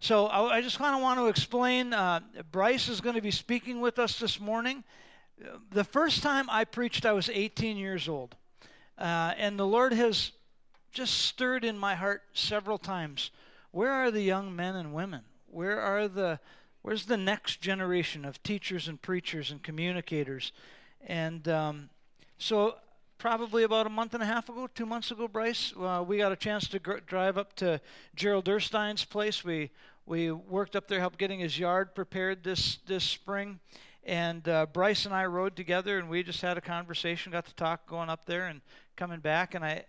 So I, I just kind of want to explain. Uh, Bryce is going to be speaking with us this morning. The first time I preached, I was 18 years old. Uh, and the Lord has just stirred in my heart several times. Where are the young men and women? Where are the where's the next generation of teachers and preachers and communicators? And um, so probably about a month and a half ago, two months ago, Bryce, uh, we got a chance to gr- drive up to Gerald Durstein's place. We we worked up there, helped getting his yard prepared this this spring, and uh, Bryce and I rode together, and we just had a conversation, got to talk going up there and coming back, and I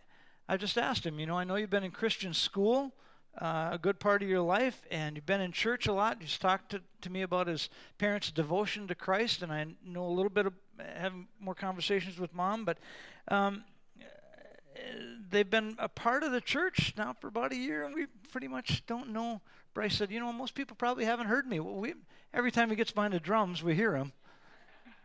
I just asked him, you know, I know you've been in Christian school. Uh, a good part of your life, and you've been in church a lot. He's talked to, to me about his parents' devotion to Christ, and I know a little bit of having more conversations with mom, but um, they've been a part of the church now for about a year, and we pretty much don't know. Bryce said, "You know, most people probably haven't heard me. Well, we, every time he gets behind the drums, we hear him.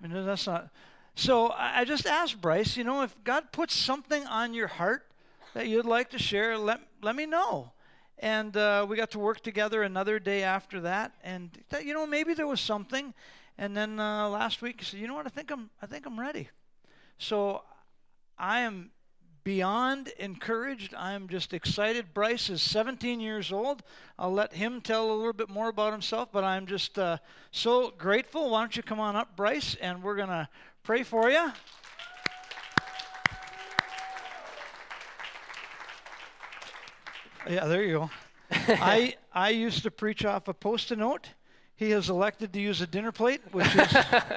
I mean, that's not." So I just asked Bryce, you know, if God puts something on your heart that you'd like to share, let let me know. And uh, we got to work together another day after that, and you know, maybe there was something. And then uh, last week, he said, "You know what? I think I'm I think I'm ready." So I am beyond encouraged. I'm just excited. Bryce is 17 years old. I'll let him tell a little bit more about himself, but I'm just uh, so grateful. Why don't you come on up, Bryce, and we're going to pray for you. Yeah, there you go. I I used to preach off a post-it note. He has elected to use a dinner plate, which is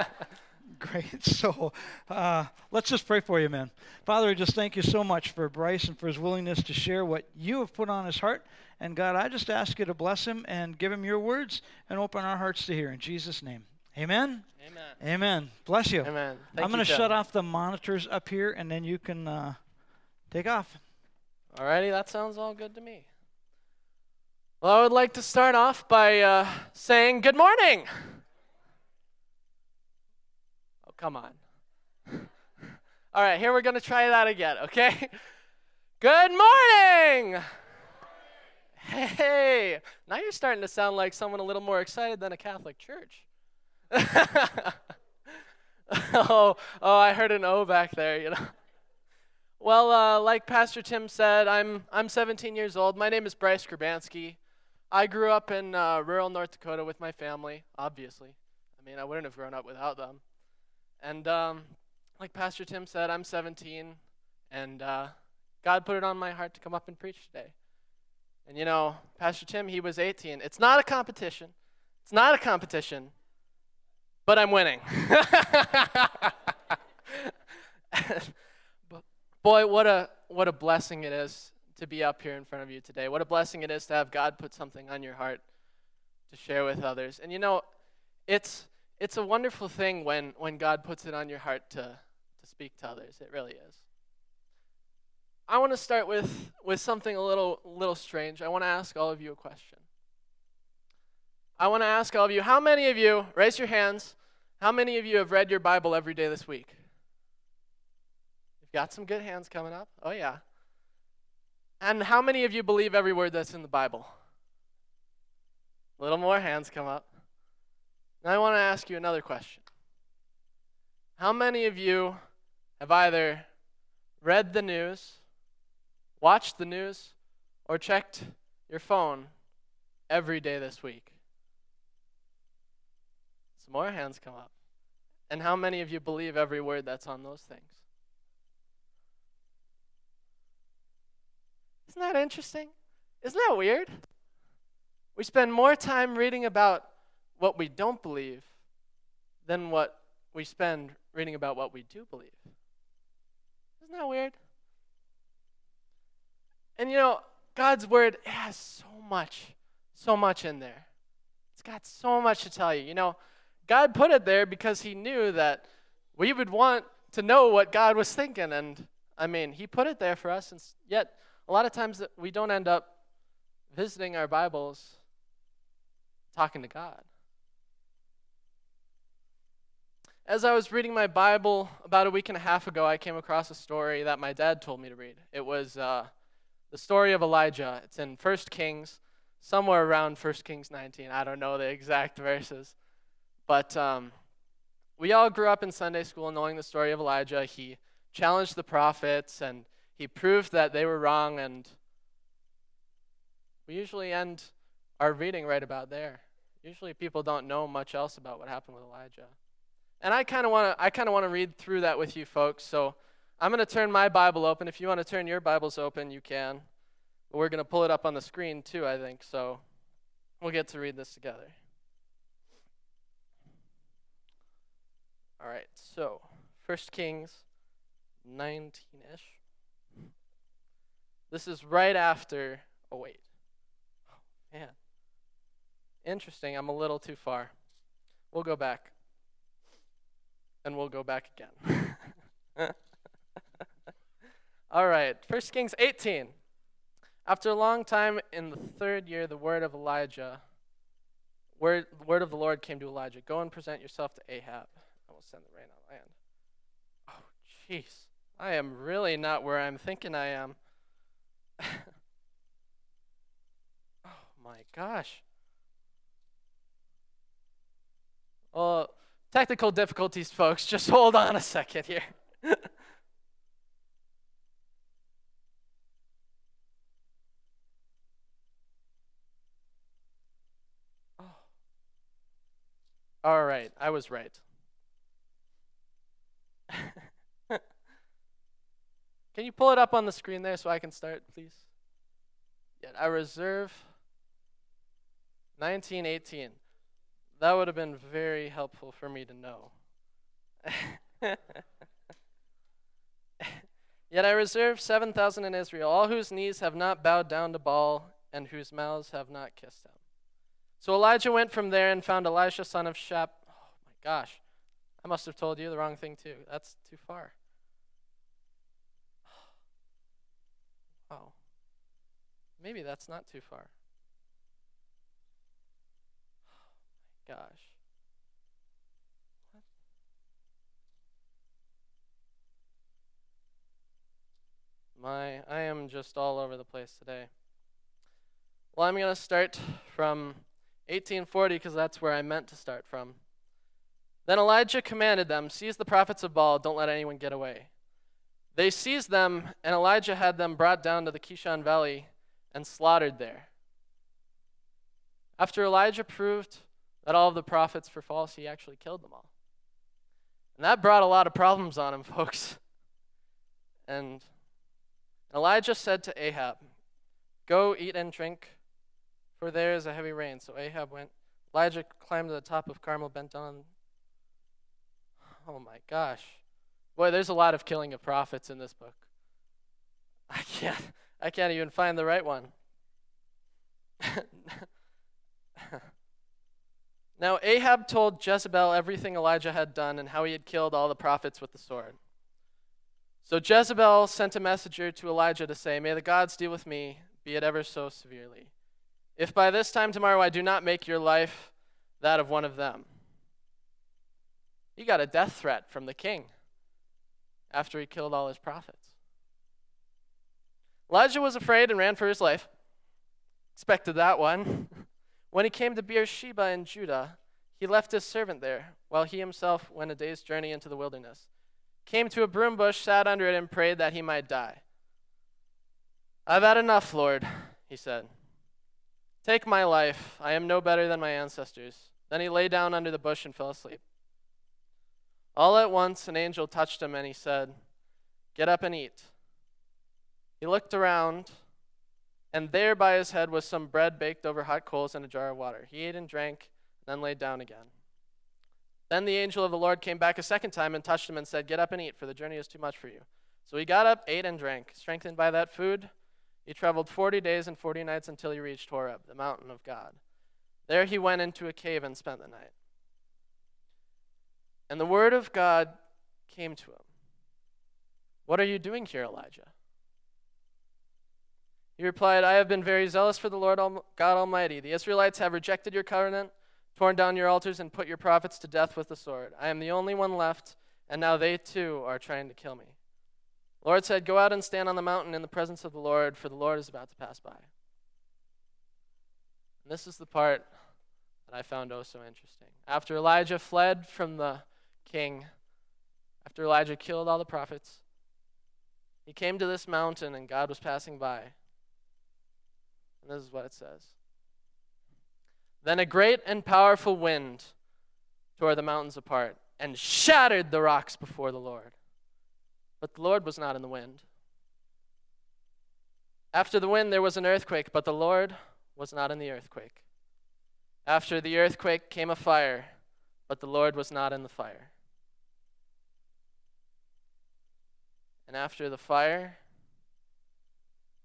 Great. So uh, let's just pray for you, man. Father, I just thank you so much for Bryce and for his willingness to share what you have put on his heart. And God, I just ask you to bless him and give him your words and open our hearts to hear. In Jesus' name. Amen. Amen. Amen. Bless you. Amen. Thank I'm going to shut off the monitors up here and then you can uh, take off. Alrighty, that sounds all good to me. Well, I would like to start off by uh, saying good morning. Come on. All right, here we're going to try that again, okay? Good morning! Hey, now you're starting to sound like someone a little more excited than a Catholic church. oh, oh, I heard an O back there, you know. Well, uh, like Pastor Tim said, I'm I'm 17 years old. My name is Bryce Grabansky. I grew up in uh, rural North Dakota with my family, obviously. I mean, I wouldn't have grown up without them. And um, like Pastor Tim said, I'm 17, and uh, God put it on my heart to come up and preach today. And you know, Pastor Tim, he was 18. It's not a competition. It's not a competition, but I'm winning. Boy, what a what a blessing it is to be up here in front of you today. What a blessing it is to have God put something on your heart to share with others. And you know, it's it's a wonderful thing when, when God puts it on your heart to, to speak to others. It really is. I want to start with, with something a little, little strange. I want to ask all of you a question. I want to ask all of you how many of you, raise your hands, how many of you have read your Bible every day this week? You've got some good hands coming up. Oh, yeah. And how many of you believe every word that's in the Bible? A little more hands come up. Now, I want to ask you another question. How many of you have either read the news, watched the news, or checked your phone every day this week? Some more hands come up. And how many of you believe every word that's on those things? Isn't that interesting? Isn't that weird? We spend more time reading about what we don't believe than what we spend reading about what we do believe. Isn't that weird? And you know, God's word has so much, so much in there. It's got so much to tell you. You know, God put it there because He knew that we would want to know what God was thinking. And I mean, He put it there for us. And yet, a lot of times we don't end up visiting our Bibles talking to God. As I was reading my Bible about a week and a half ago, I came across a story that my dad told me to read. It was uh, the story of Elijah. It's in 1 Kings somewhere around 1 Kings 19. I don't know the exact verses. But um, we all grew up in Sunday school knowing the story of Elijah. He challenged the prophets and he proved that they were wrong. And we usually end our reading right about there. Usually people don't know much else about what happened with Elijah. And I kind of want to I kind of want to read through that with you folks. So I'm going to turn my Bible open. If you want to turn your Bibles open, you can. But we're going to pull it up on the screen too, I think. So we'll get to read this together. All right. So, 1 Kings 19ish. This is right after Oh wait. Oh, man. Interesting. I'm a little too far. We'll go back. And we'll go back again. All right. First Kings 18. After a long time, in the third year, the word of Elijah, word, word of the Lord came to Elijah Go and present yourself to Ahab. and we'll send the rain on land. Oh, jeez. I am really not where I'm thinking I am. oh, my gosh. Oh, technical difficulties, folks. Just hold on a second here. All right, I was right. can you pull it up on the screen there so I can start, please? Yeah, I reserve 1918. That would have been very helpful for me to know. Yet I reserve 7,000 in Israel, all whose knees have not bowed down to Baal and whose mouths have not kissed him. So Elijah went from there and found Elisha, son of Shap. Oh my gosh, I must have told you the wrong thing too. That's too far. Wow. Maybe that's not too far. Gosh. My, I am just all over the place today. Well, I'm going to start from 1840 because that's where I meant to start from. Then Elijah commanded them, Seize the prophets of Baal, don't let anyone get away. They seized them, and Elijah had them brought down to the Kishon Valley and slaughtered there. After Elijah proved all of the prophets were false, he actually killed them all. And that brought a lot of problems on him, folks. And Elijah said to Ahab, Go eat and drink for there is a heavy rain. So Ahab went. Elijah climbed to the top of Carmel, bent on. Oh my gosh. Boy, there's a lot of killing of prophets in this book. I can't I can't even find the right one. now Ahab told Jezebel everything Elijah had done and how he had killed all the prophets with the sword. So Jezebel sent a messenger to Elijah to say, May the gods deal with me, be it ever so severely. If by this time tomorrow I do not make your life that of one of them. He got a death threat from the king after he killed all his prophets. Elijah was afraid and ran for his life. Expected that one. when he came to Beersheba in Judah, he left his servant there, while he himself went a day's journey into the wilderness. Came to a broom bush, sat under it, and prayed that he might die. I've had enough, Lord, he said. Take my life. I am no better than my ancestors. Then he lay down under the bush and fell asleep. All at once, an angel touched him and he said, Get up and eat. He looked around, and there by his head was some bread baked over hot coals and a jar of water. He ate and drank, then lay down again. Then the angel of the Lord came back a second time and touched him and said, Get up and eat, for the journey is too much for you. So he got up, ate, and drank. Strengthened by that food, he traveled 40 days and 40 nights until he reached Horeb, the mountain of God. There he went into a cave and spent the night. And the word of God came to him What are you doing here, Elijah? He replied, I have been very zealous for the Lord God Almighty. The Israelites have rejected your covenant, torn down your altars, and put your prophets to death with the sword. I am the only one left, and now they too are trying to kill me. The Lord said, Go out and stand on the mountain in the presence of the Lord, for the Lord is about to pass by. And this is the part that I found oh so interesting. After Elijah fled from the king, after Elijah killed all the prophets, he came to this mountain and God was passing by. And this is what it says Then a great and powerful wind tore the mountains apart and shattered the rocks before the Lord. But the Lord was not in the wind. After the wind, there was an earthquake, but the Lord was not in the earthquake. After the earthquake came a fire, but the Lord was not in the fire. And after the fire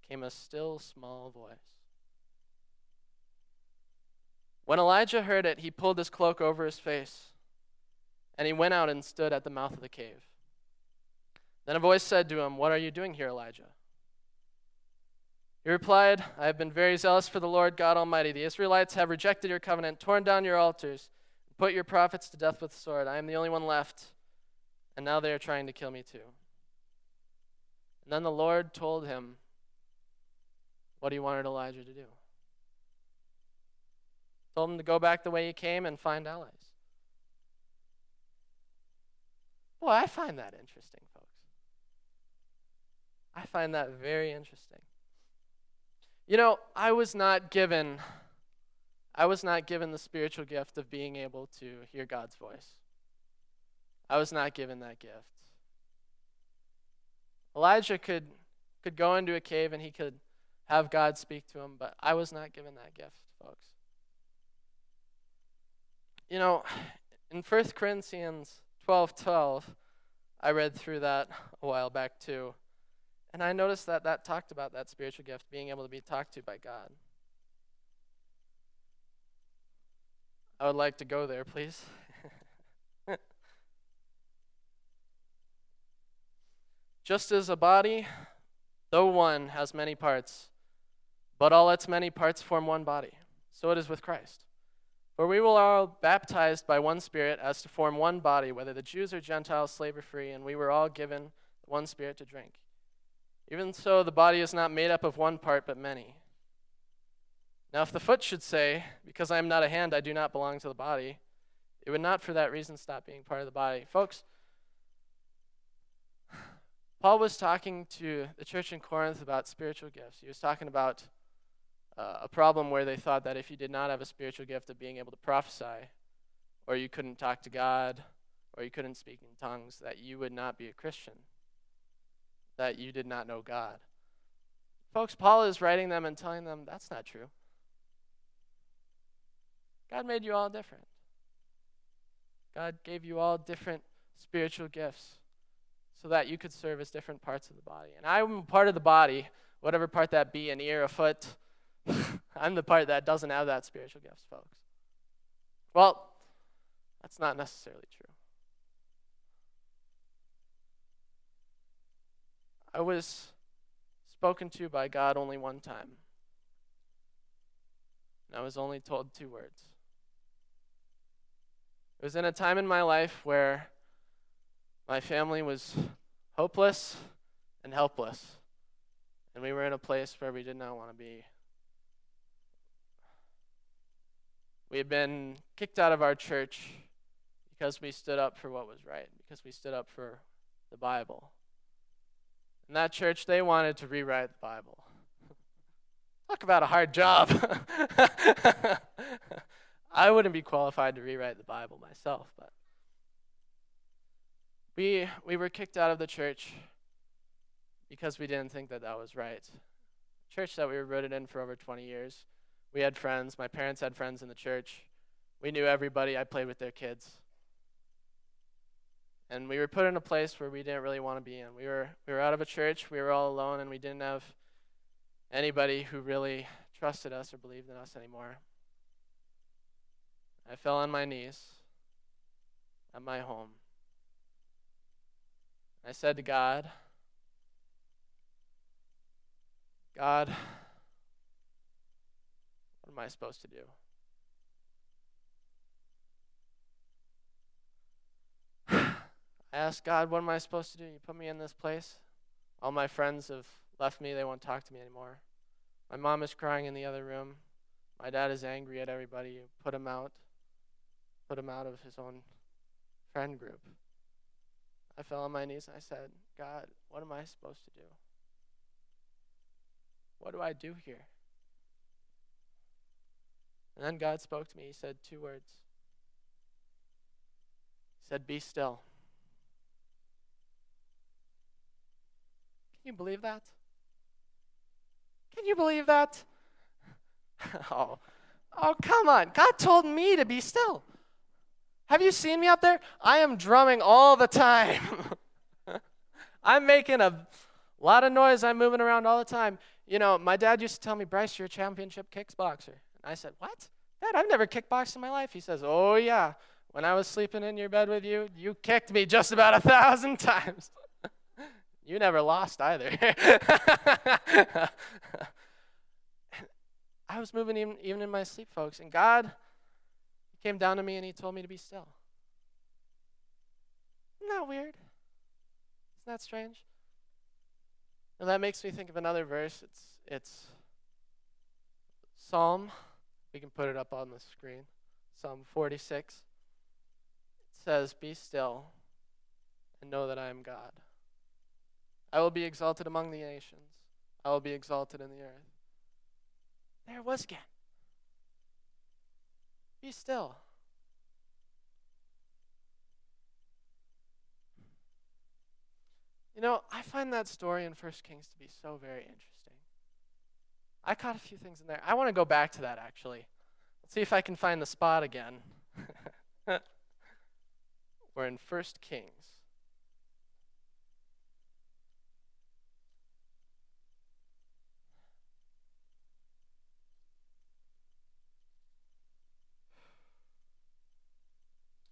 came a still small voice. When Elijah heard it, he pulled his cloak over his face, and he went out and stood at the mouth of the cave. Then a voice said to him, What are you doing here, Elijah? He replied, I have been very zealous for the Lord God Almighty. The Israelites have rejected your covenant, torn down your altars, and put your prophets to death with the sword. I am the only one left, and now they are trying to kill me too. And then the Lord told him what he wanted Elijah to do. Told him to go back the way he came and find allies. Boy, I find that interesting, folks. I find that very interesting. You know, I was not given I was not given the spiritual gift of being able to hear God's voice. I was not given that gift. Elijah could could go into a cave and he could have God speak to him, but I was not given that gift, folks. You know, in 1 Corinthians 12 12, I read through that a while back too. And I noticed that that talked about that spiritual gift being able to be talked to by God. I would like to go there, please. Just as a body, though one, has many parts, but all its many parts form one body, so it is with Christ. For we were all baptized by one Spirit as to form one body, whether the Jews or Gentiles, slave or free, and we were all given one Spirit to drink. Even so, the body is not made up of one part, but many. Now, if the foot should say, Because I am not a hand, I do not belong to the body, it would not for that reason stop being part of the body. Folks, Paul was talking to the church in Corinth about spiritual gifts. He was talking about uh, a problem where they thought that if you did not have a spiritual gift of being able to prophesy, or you couldn't talk to God, or you couldn't speak in tongues, that you would not be a Christian that you did not know God. Folks, Paul is writing them and telling them that's not true. God made you all different. God gave you all different spiritual gifts so that you could serve as different parts of the body. And I'm part of the body, whatever part that be an ear, a foot. I'm the part that doesn't have that spiritual gifts, folks. Well, that's not necessarily true. I was spoken to by God only one time. And I was only told two words. It was in a time in my life where my family was hopeless and helpless. And we were in a place where we did not want to be. We had been kicked out of our church because we stood up for what was right, because we stood up for the Bible. In that church, they wanted to rewrite the Bible. Talk about a hard job. I wouldn't be qualified to rewrite the Bible myself, but we we were kicked out of the church because we didn't think that that was right. Church that we were rooted in for over 20 years. We had friends. My parents had friends in the church. We knew everybody. I played with their kids and we were put in a place where we didn't really want to be in. We were we were out of a church, we were all alone, and we didn't have anybody who really trusted us or believed in us anymore. I fell on my knees at my home. I said to God, God, am I supposed to do? I asked God, what am I supposed to do? You put me in this place. All my friends have left me. They won't talk to me anymore. My mom is crying in the other room. My dad is angry at everybody. You put him out. Put him out of his own friend group. I fell on my knees and I said, God, what am I supposed to do? What do I do here? And then God spoke to me. He said two words. He said, Be still. Can you believe that? Can you believe that? oh, oh, come on. God told me to be still. Have you seen me up there? I am drumming all the time. I'm making a lot of noise. I'm moving around all the time. You know, my dad used to tell me, Bryce, you're a championship kickboxer. And I said, What? Dad, I've never kickboxed in my life. He says, Oh, yeah. When I was sleeping in your bed with you, you kicked me just about a thousand times. you never lost either. I was moving even, even in my sleep, folks, and God came down to me and He told me to be still. Isn't that weird? Isn't that strange? And that makes me think of another verse. It's it's Psalm. We can put it up on the screen. Psalm 46. It says, "Be still and know that I am God. I will be exalted among the nations. I will be exalted in the earth." There it was again. Be still. You know, I find that story in 1 Kings to be so very interesting. I caught a few things in there. I want to go back to that actually. Let's see if I can find the spot again. We're in 1 Kings.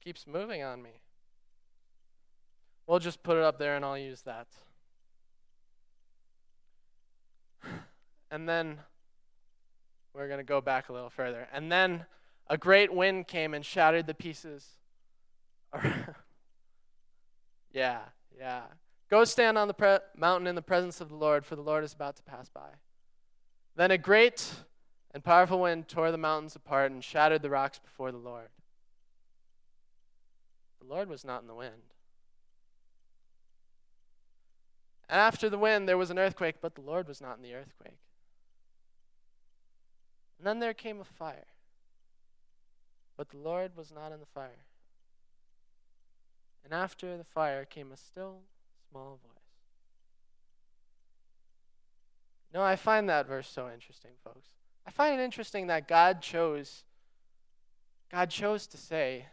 Keeps moving on me. We'll just put it up there and I'll use that. And then we're going to go back a little further. And then a great wind came and shattered the pieces. yeah, yeah. Go stand on the pre- mountain in the presence of the Lord, for the Lord is about to pass by. Then a great and powerful wind tore the mountains apart and shattered the rocks before the Lord. The Lord was not in the wind. And after the wind, there was an earthquake, but the Lord was not in the earthquake. And then there came a fire, but the Lord was not in the fire. And after the fire came a still, small voice. No, I find that verse so interesting, folks. I find it interesting that God chose God chose to say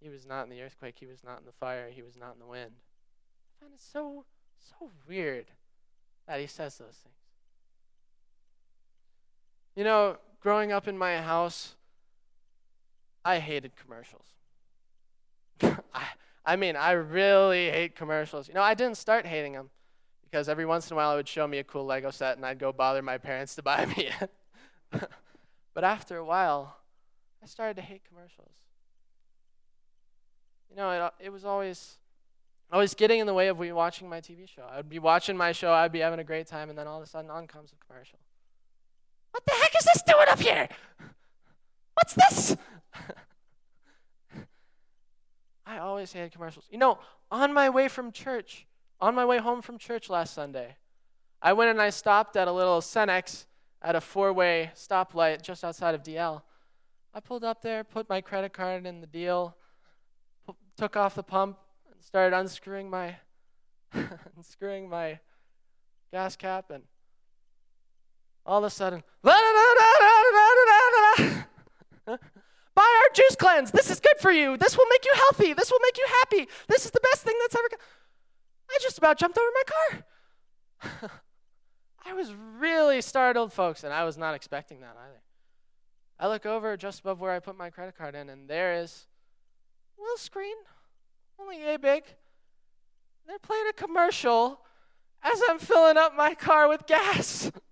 he was not in the earthquake, he was not in the fire, he was not in the wind. I find it so so weird that he says those things. You know, growing up in my house, I hated commercials. I, I mean, I really hate commercials. You know, I didn't start hating them because every once in a while it would show me a cool Lego set and I'd go bother my parents to buy me it. but after a while, I started to hate commercials. You know, it, it was always I was getting in the way of me watching my TV show. I would be watching my show, I'd be having a great time, and then all of a sudden on comes a commercial. What the heck is this doing up here? What's this? I always hated commercials. You know, on my way from church, on my way home from church last Sunday, I went and I stopped at a little Cenex at a four way stoplight just outside of DL. I pulled up there, put my credit card in the deal, took off the pump, started unscrewing my unscrewing my gas cap and all of a sudden buy our juice cleanse. This is good for you. This will make you healthy. This will make you happy. This is the best thing that's ever co-. i just about jumped over my car. I was really startled folks and i was not expecting that either. I look over just above where i put my credit card in and there is a little screen only a big. They're playing a commercial as I'm filling up my car with gas.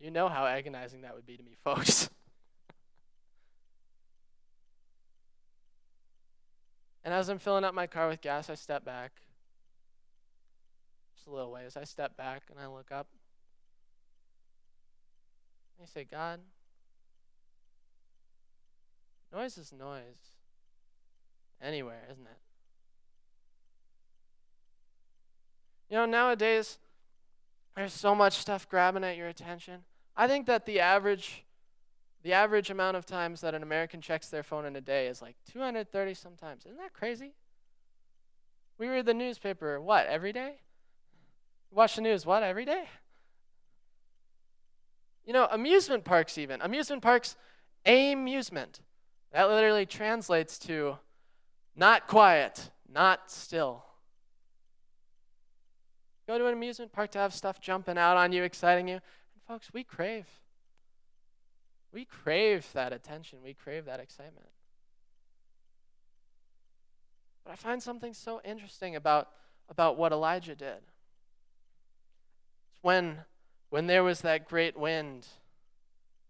you know how agonizing that would be to me, folks. and as I'm filling up my car with gas, I step back. Just a little ways. I step back and I look up. I say, God, noise is noise anywhere, isn't it? You know, nowadays, there's so much stuff grabbing at your attention. I think that the average the average amount of times that an American checks their phone in a day is like 230 sometimes. Isn't that crazy? We read the newspaper, what, every day? Watch the news, what, every day? You know, amusement parks, even. Amusement parks, amusement. That literally translates to not quiet, not still. Go to an amusement park to have stuff jumping out on you, exciting you. Folks, we crave. We crave that attention. We crave that excitement. But I find something so interesting about, about what Elijah did. It's when, when there was that great wind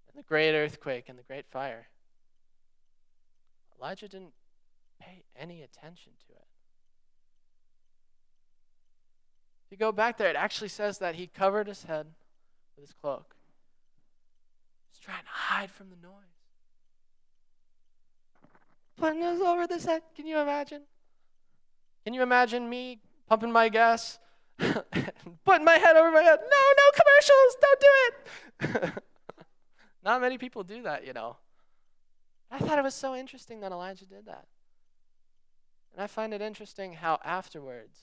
and the great earthquake and the great fire, Elijah didn't pay any attention to it. If you go back there, it actually says that he covered his head with his cloak. He's trying to hide from the noise. Putting his over this head. Can you imagine? Can you imagine me pumping my gas, putting my head over my head? No, no commercials, don't do it. Not many people do that, you know. I thought it was so interesting that Elijah did that. And I find it interesting how afterwards,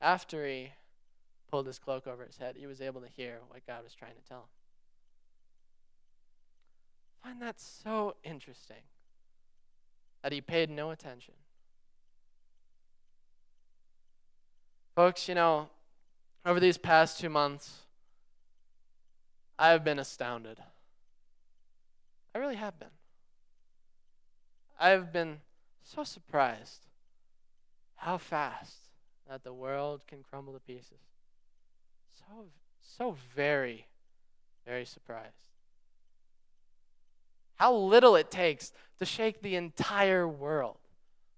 after he pulled his cloak over his head, he was able to hear what God was trying to tell him. I find that so interesting that he paid no attention. Folks, you know, over these past two months, I have been astounded. I really have been. I have been so surprised how fast that the world can crumble to pieces. So, so very, very surprised. How little it takes to shake the entire world.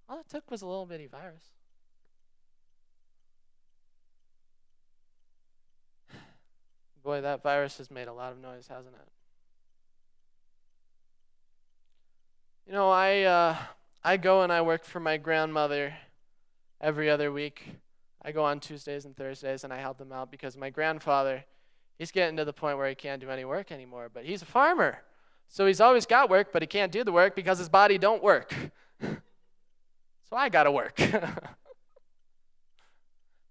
All it took was a little bitty virus. Boy, that virus has made a lot of noise, hasn't it? You know, I uh, I go and I work for my grandmother every other week. I go on Tuesdays and Thursdays and I help them out because my grandfather, he's getting to the point where he can't do any work anymore, but he's a farmer. So he's always got work, but he can't do the work because his body don't work. so I got to work.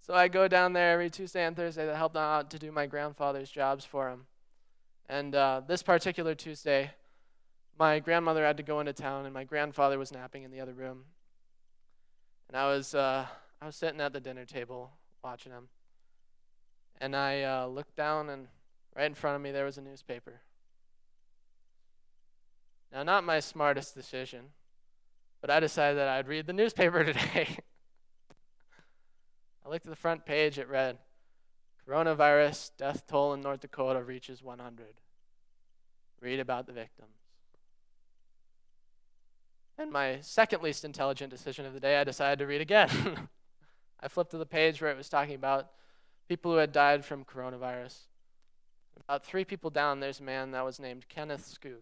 so I go down there every Tuesday and Thursday to help them out to do my grandfather's jobs for him. And uh, this particular Tuesday, my grandmother had to go into town, and my grandfather was napping in the other room. And I was uh, I was sitting at the dinner table watching him, and I uh, looked down, and right in front of me there was a newspaper. Now, not my smartest decision, but I decided that I'd read the newspaper today. I looked at the front page. It read, "Coronavirus death toll in North Dakota reaches 100." Read about the victims. And my second least intelligent decision of the day, I decided to read again. I flipped to the page where it was talking about people who had died from coronavirus. About three people down, there's a man that was named Kenneth Skoog.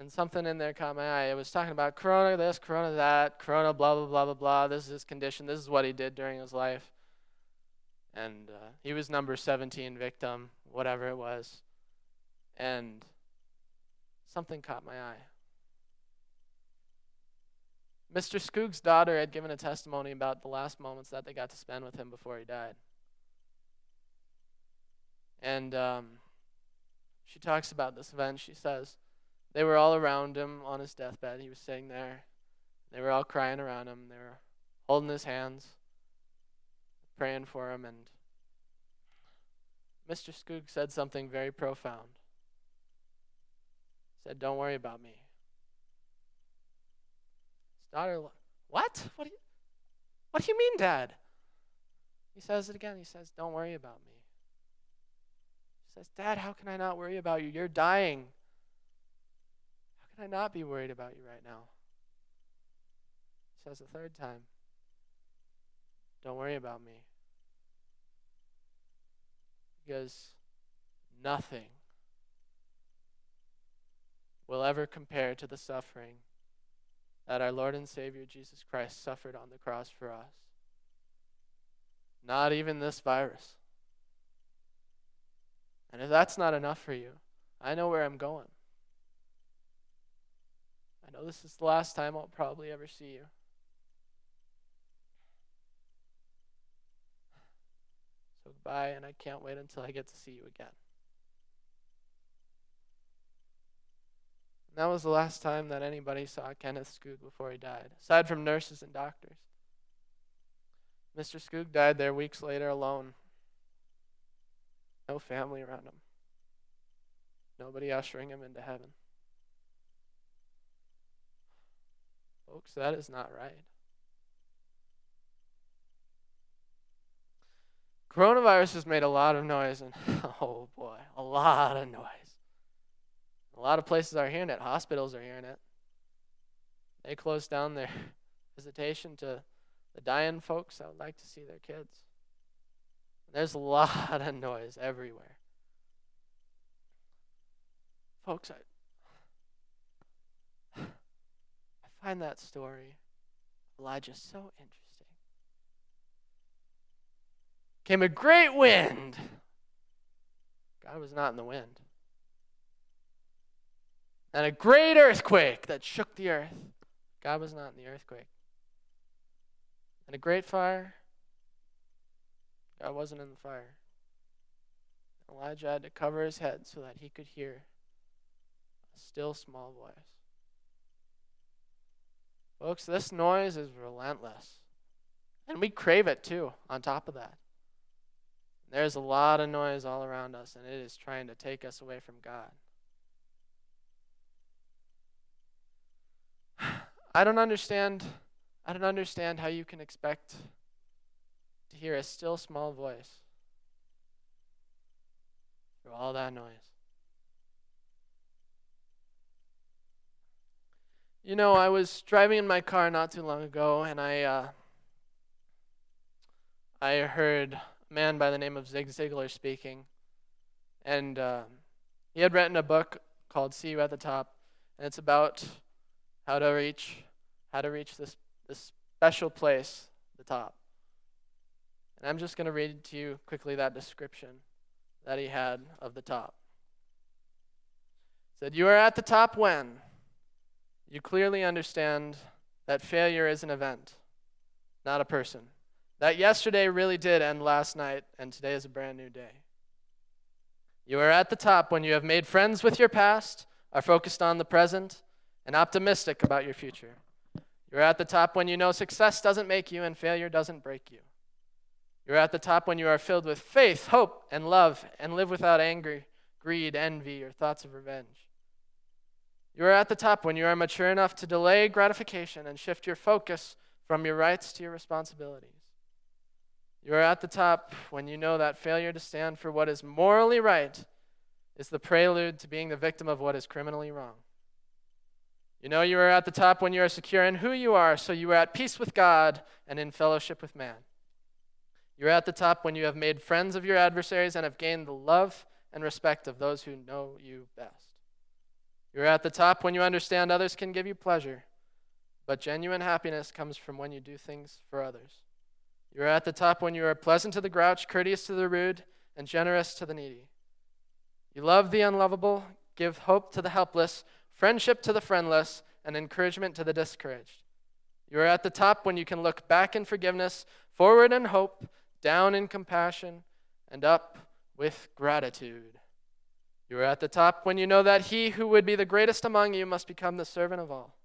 And something in there caught my eye. It was talking about corona this, corona that, corona blah, blah, blah, blah, blah. This is his condition. This is what he did during his life. And uh, he was number 17 victim, whatever it was. And something caught my eye. Mr. Skoog's daughter had given a testimony about the last moments that they got to spend with him before he died. And um, she talks about this event. She says, they were all around him on his deathbed. He was sitting there. They were all crying around him. They were holding his hands, praying for him. And Mr. Skoog said something very profound He said, Don't worry about me. Daughter, What? What do you, what do you mean, Dad? He says it again. He says, Don't worry about me. She says, Dad, how can I not worry about you? You're dying. How can I not be worried about you right now? He says a third time, Don't worry about me. Because nothing will ever compare to the suffering that our Lord and Savior Jesus Christ suffered on the cross for us. Not even this virus. And if that's not enough for you, I know where I'm going. I know this is the last time I'll probably ever see you. So goodbye, and I can't wait until I get to see you again. And that was the last time that anybody saw Kenneth Skoog before he died, aside from nurses and doctors. Mr. Skoog died there weeks later alone. No family around him. Nobody ushering him into heaven. Folks, that is not right. Coronavirus has made a lot of noise, and oh boy, a lot of noise. A lot of places are hearing it. Hospitals are hearing it. They closed down their visitation to the dying folks that would like to see their kids. There's a lot of noise everywhere. Folks, I, I find that story, Elijah, so interesting. Came a great wind. God was not in the wind. And a great earthquake that shook the earth. God was not in the earthquake. And a great fire. God wasn't in the fire. Elijah had to cover his head so that he could hear a still small voice. Folks, this noise is relentless. And we crave it too, on top of that. There's a lot of noise all around us, and it is trying to take us away from God. I don't understand I don't understand how you can expect to hear a still small voice through all that noise. You know, I was driving in my car not too long ago, and I uh, I heard a man by the name of Zig Ziglar speaking, and uh, he had written a book called "See You at the Top," and it's about how to reach how to reach this this special place, the top. And I'm just going to read to you quickly that description that he had of the top. He said, You are at the top when you clearly understand that failure is an event, not a person. That yesterday really did end last night, and today is a brand new day. You are at the top when you have made friends with your past, are focused on the present, and optimistic about your future. You're at the top when you know success doesn't make you and failure doesn't break you. You're at the top when you are filled with faith, hope, and love and live without anger, greed, envy, or thoughts of revenge. You are at the top when you are mature enough to delay gratification and shift your focus from your rights to your responsibilities. You are at the top when you know that failure to stand for what is morally right is the prelude to being the victim of what is criminally wrong. You know, you are at the top when you are secure in who you are, so you are at peace with God and in fellowship with man. You're at the top when you have made friends of your adversaries and have gained the love and respect of those who know you best. You're at the top when you understand others can give you pleasure, but genuine happiness comes from when you do things for others. You're at the top when you are pleasant to the grouch, courteous to the rude, and generous to the needy. You love the unlovable, give hope to the helpless, friendship to the friendless, and encouragement to the discouraged. You are at the top when you can look back in forgiveness, forward in hope, down in compassion, and up with gratitude. You are at the top when you know that he who would be the greatest among you must become the servant of all.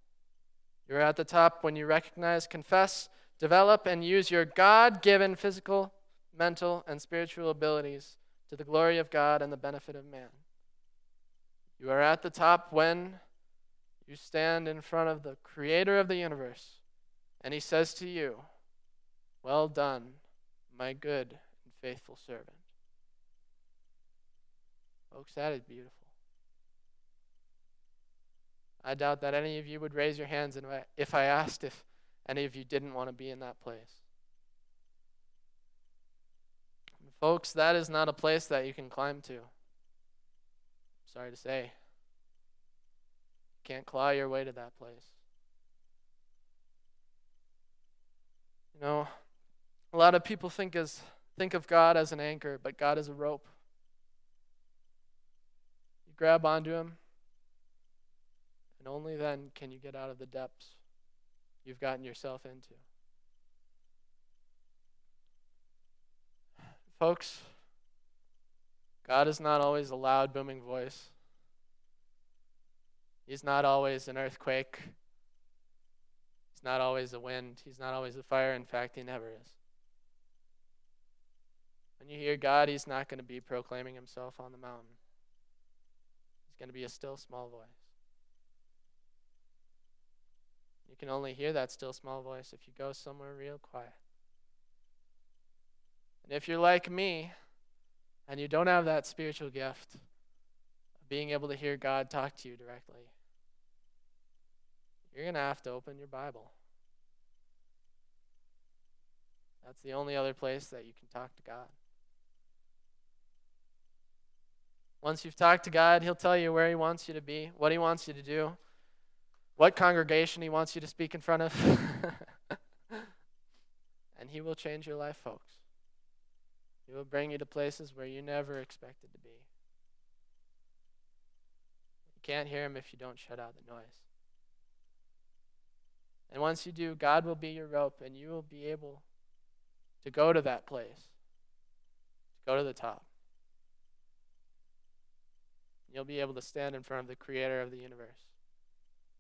You are at the top when you recognize, confess, develop, and use your God given physical, mental, and spiritual abilities to the glory of God and the benefit of man. You are at the top when you stand in front of the creator of the universe, and he says to you, Well done, my good and faithful servant. Folks, that is beautiful. I doubt that any of you would raise your hands if I asked if any of you didn't want to be in that place. Folks, that is not a place that you can climb to. Sorry to say. Can't claw your way to that place. You know, a lot of people think as think of God as an anchor, but God is a rope. You grab onto him, and only then can you get out of the depths you've gotten yourself into. Folks, God is not always a loud, booming voice. He's not always an earthquake. He's not always a wind. He's not always a fire. In fact, he never is. When you hear God, he's not going to be proclaiming himself on the mountain. He's going to be a still small voice. You can only hear that still small voice if you go somewhere real quiet. And if you're like me and you don't have that spiritual gift of being able to hear God talk to you directly, you're going to have to open your Bible. That's the only other place that you can talk to God. Once you've talked to God, He'll tell you where He wants you to be, what He wants you to do, what congregation He wants you to speak in front of. and He will change your life, folks. He will bring you to places where you never expected to be. You can't hear Him if you don't shut out the noise. And once you do, God will be your rope, and you will be able to go to that place, to go to the top. You'll be able to stand in front of the Creator of the universe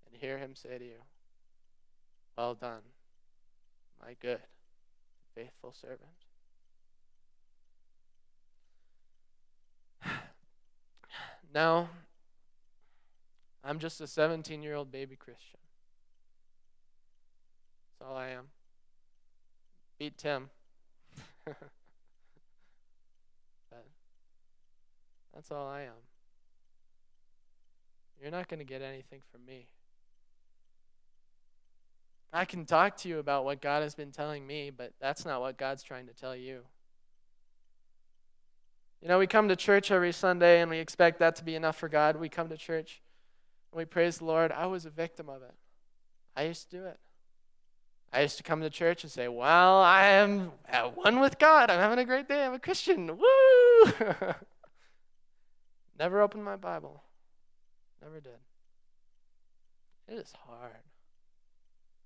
and hear Him say to you, Well done, my good, faithful servant. Now, I'm just a 17 year old baby Christian. That's all I am. Beat Tim. that's all I am. You're not going to get anything from me. I can talk to you about what God has been telling me, but that's not what God's trying to tell you. You know, we come to church every Sunday and we expect that to be enough for God. We come to church and we praise the Lord. I was a victim of it. I used to do it. I used to come to church and say, Well, I am at one with God. I'm having a great day. I'm a Christian. Woo! Never opened my Bible. Never did. It is hard.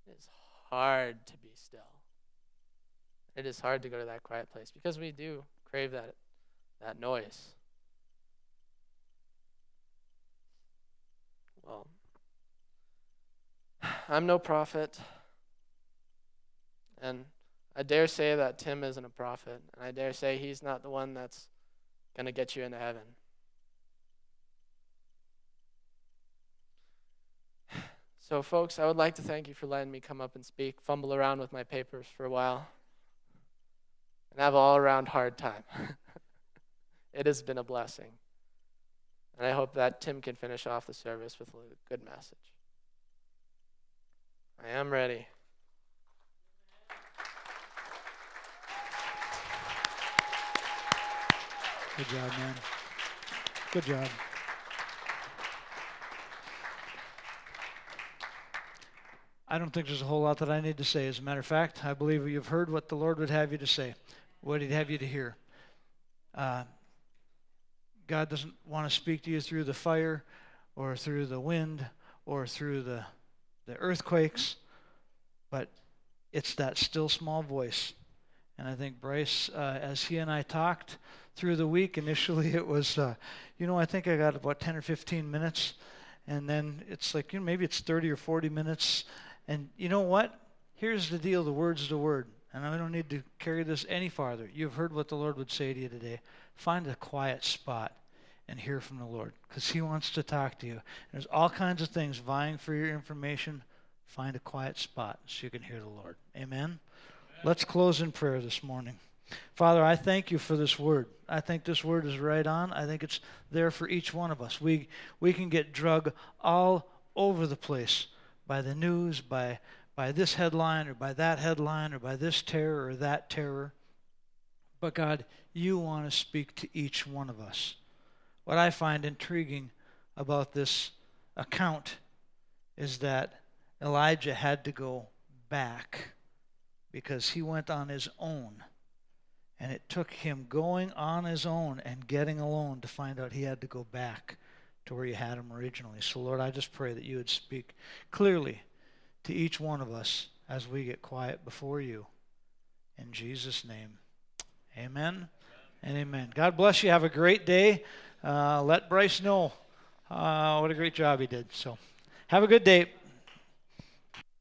It is hard to be still. It is hard to go to that quiet place because we do crave that that noise. Well, I'm no prophet, and I dare say that Tim isn't a prophet, and I dare say he's not the one that's going to get you into heaven. So, folks, I would like to thank you for letting me come up and speak, fumble around with my papers for a while, and have an all around hard time. It has been a blessing. And I hope that Tim can finish off the service with a good message. I am ready. Good job, man. Good job. I don't think there's a whole lot that I need to say. As a matter of fact, I believe you've heard what the Lord would have you to say, what He'd have you to hear. Uh, God doesn't want to speak to you through the fire or through the wind or through the, the earthquakes, but it's that still small voice. And I think Bryce, uh, as he and I talked through the week, initially it was, uh, you know, I think I got about 10 or 15 minutes. And then it's like, you know, maybe it's 30 or 40 minutes. And you know what? Here's the deal the word's the word. And I don't need to carry this any farther. You've heard what the Lord would say to you today. Find a quiet spot and hear from the Lord because He wants to talk to you. There's all kinds of things vying for your information. Find a quiet spot so you can hear the Lord. Amen? Amen. Let's close in prayer this morning. Father, I thank you for this word. I think this word is right on. I think it's there for each one of us. We, we can get drug all over the place by the news, by, by this headline or by that headline or by this terror or that terror. But God, you want to speak to each one of us. What I find intriguing about this account is that Elijah had to go back because he went on his own. And it took him going on his own and getting alone to find out he had to go back to where you had him originally. So, Lord, I just pray that you would speak clearly to each one of us as we get quiet before you. In Jesus' name, amen and amen. God bless you. Have a great day. Uh, let Bryce know uh, what a great job he did. So, have a good day.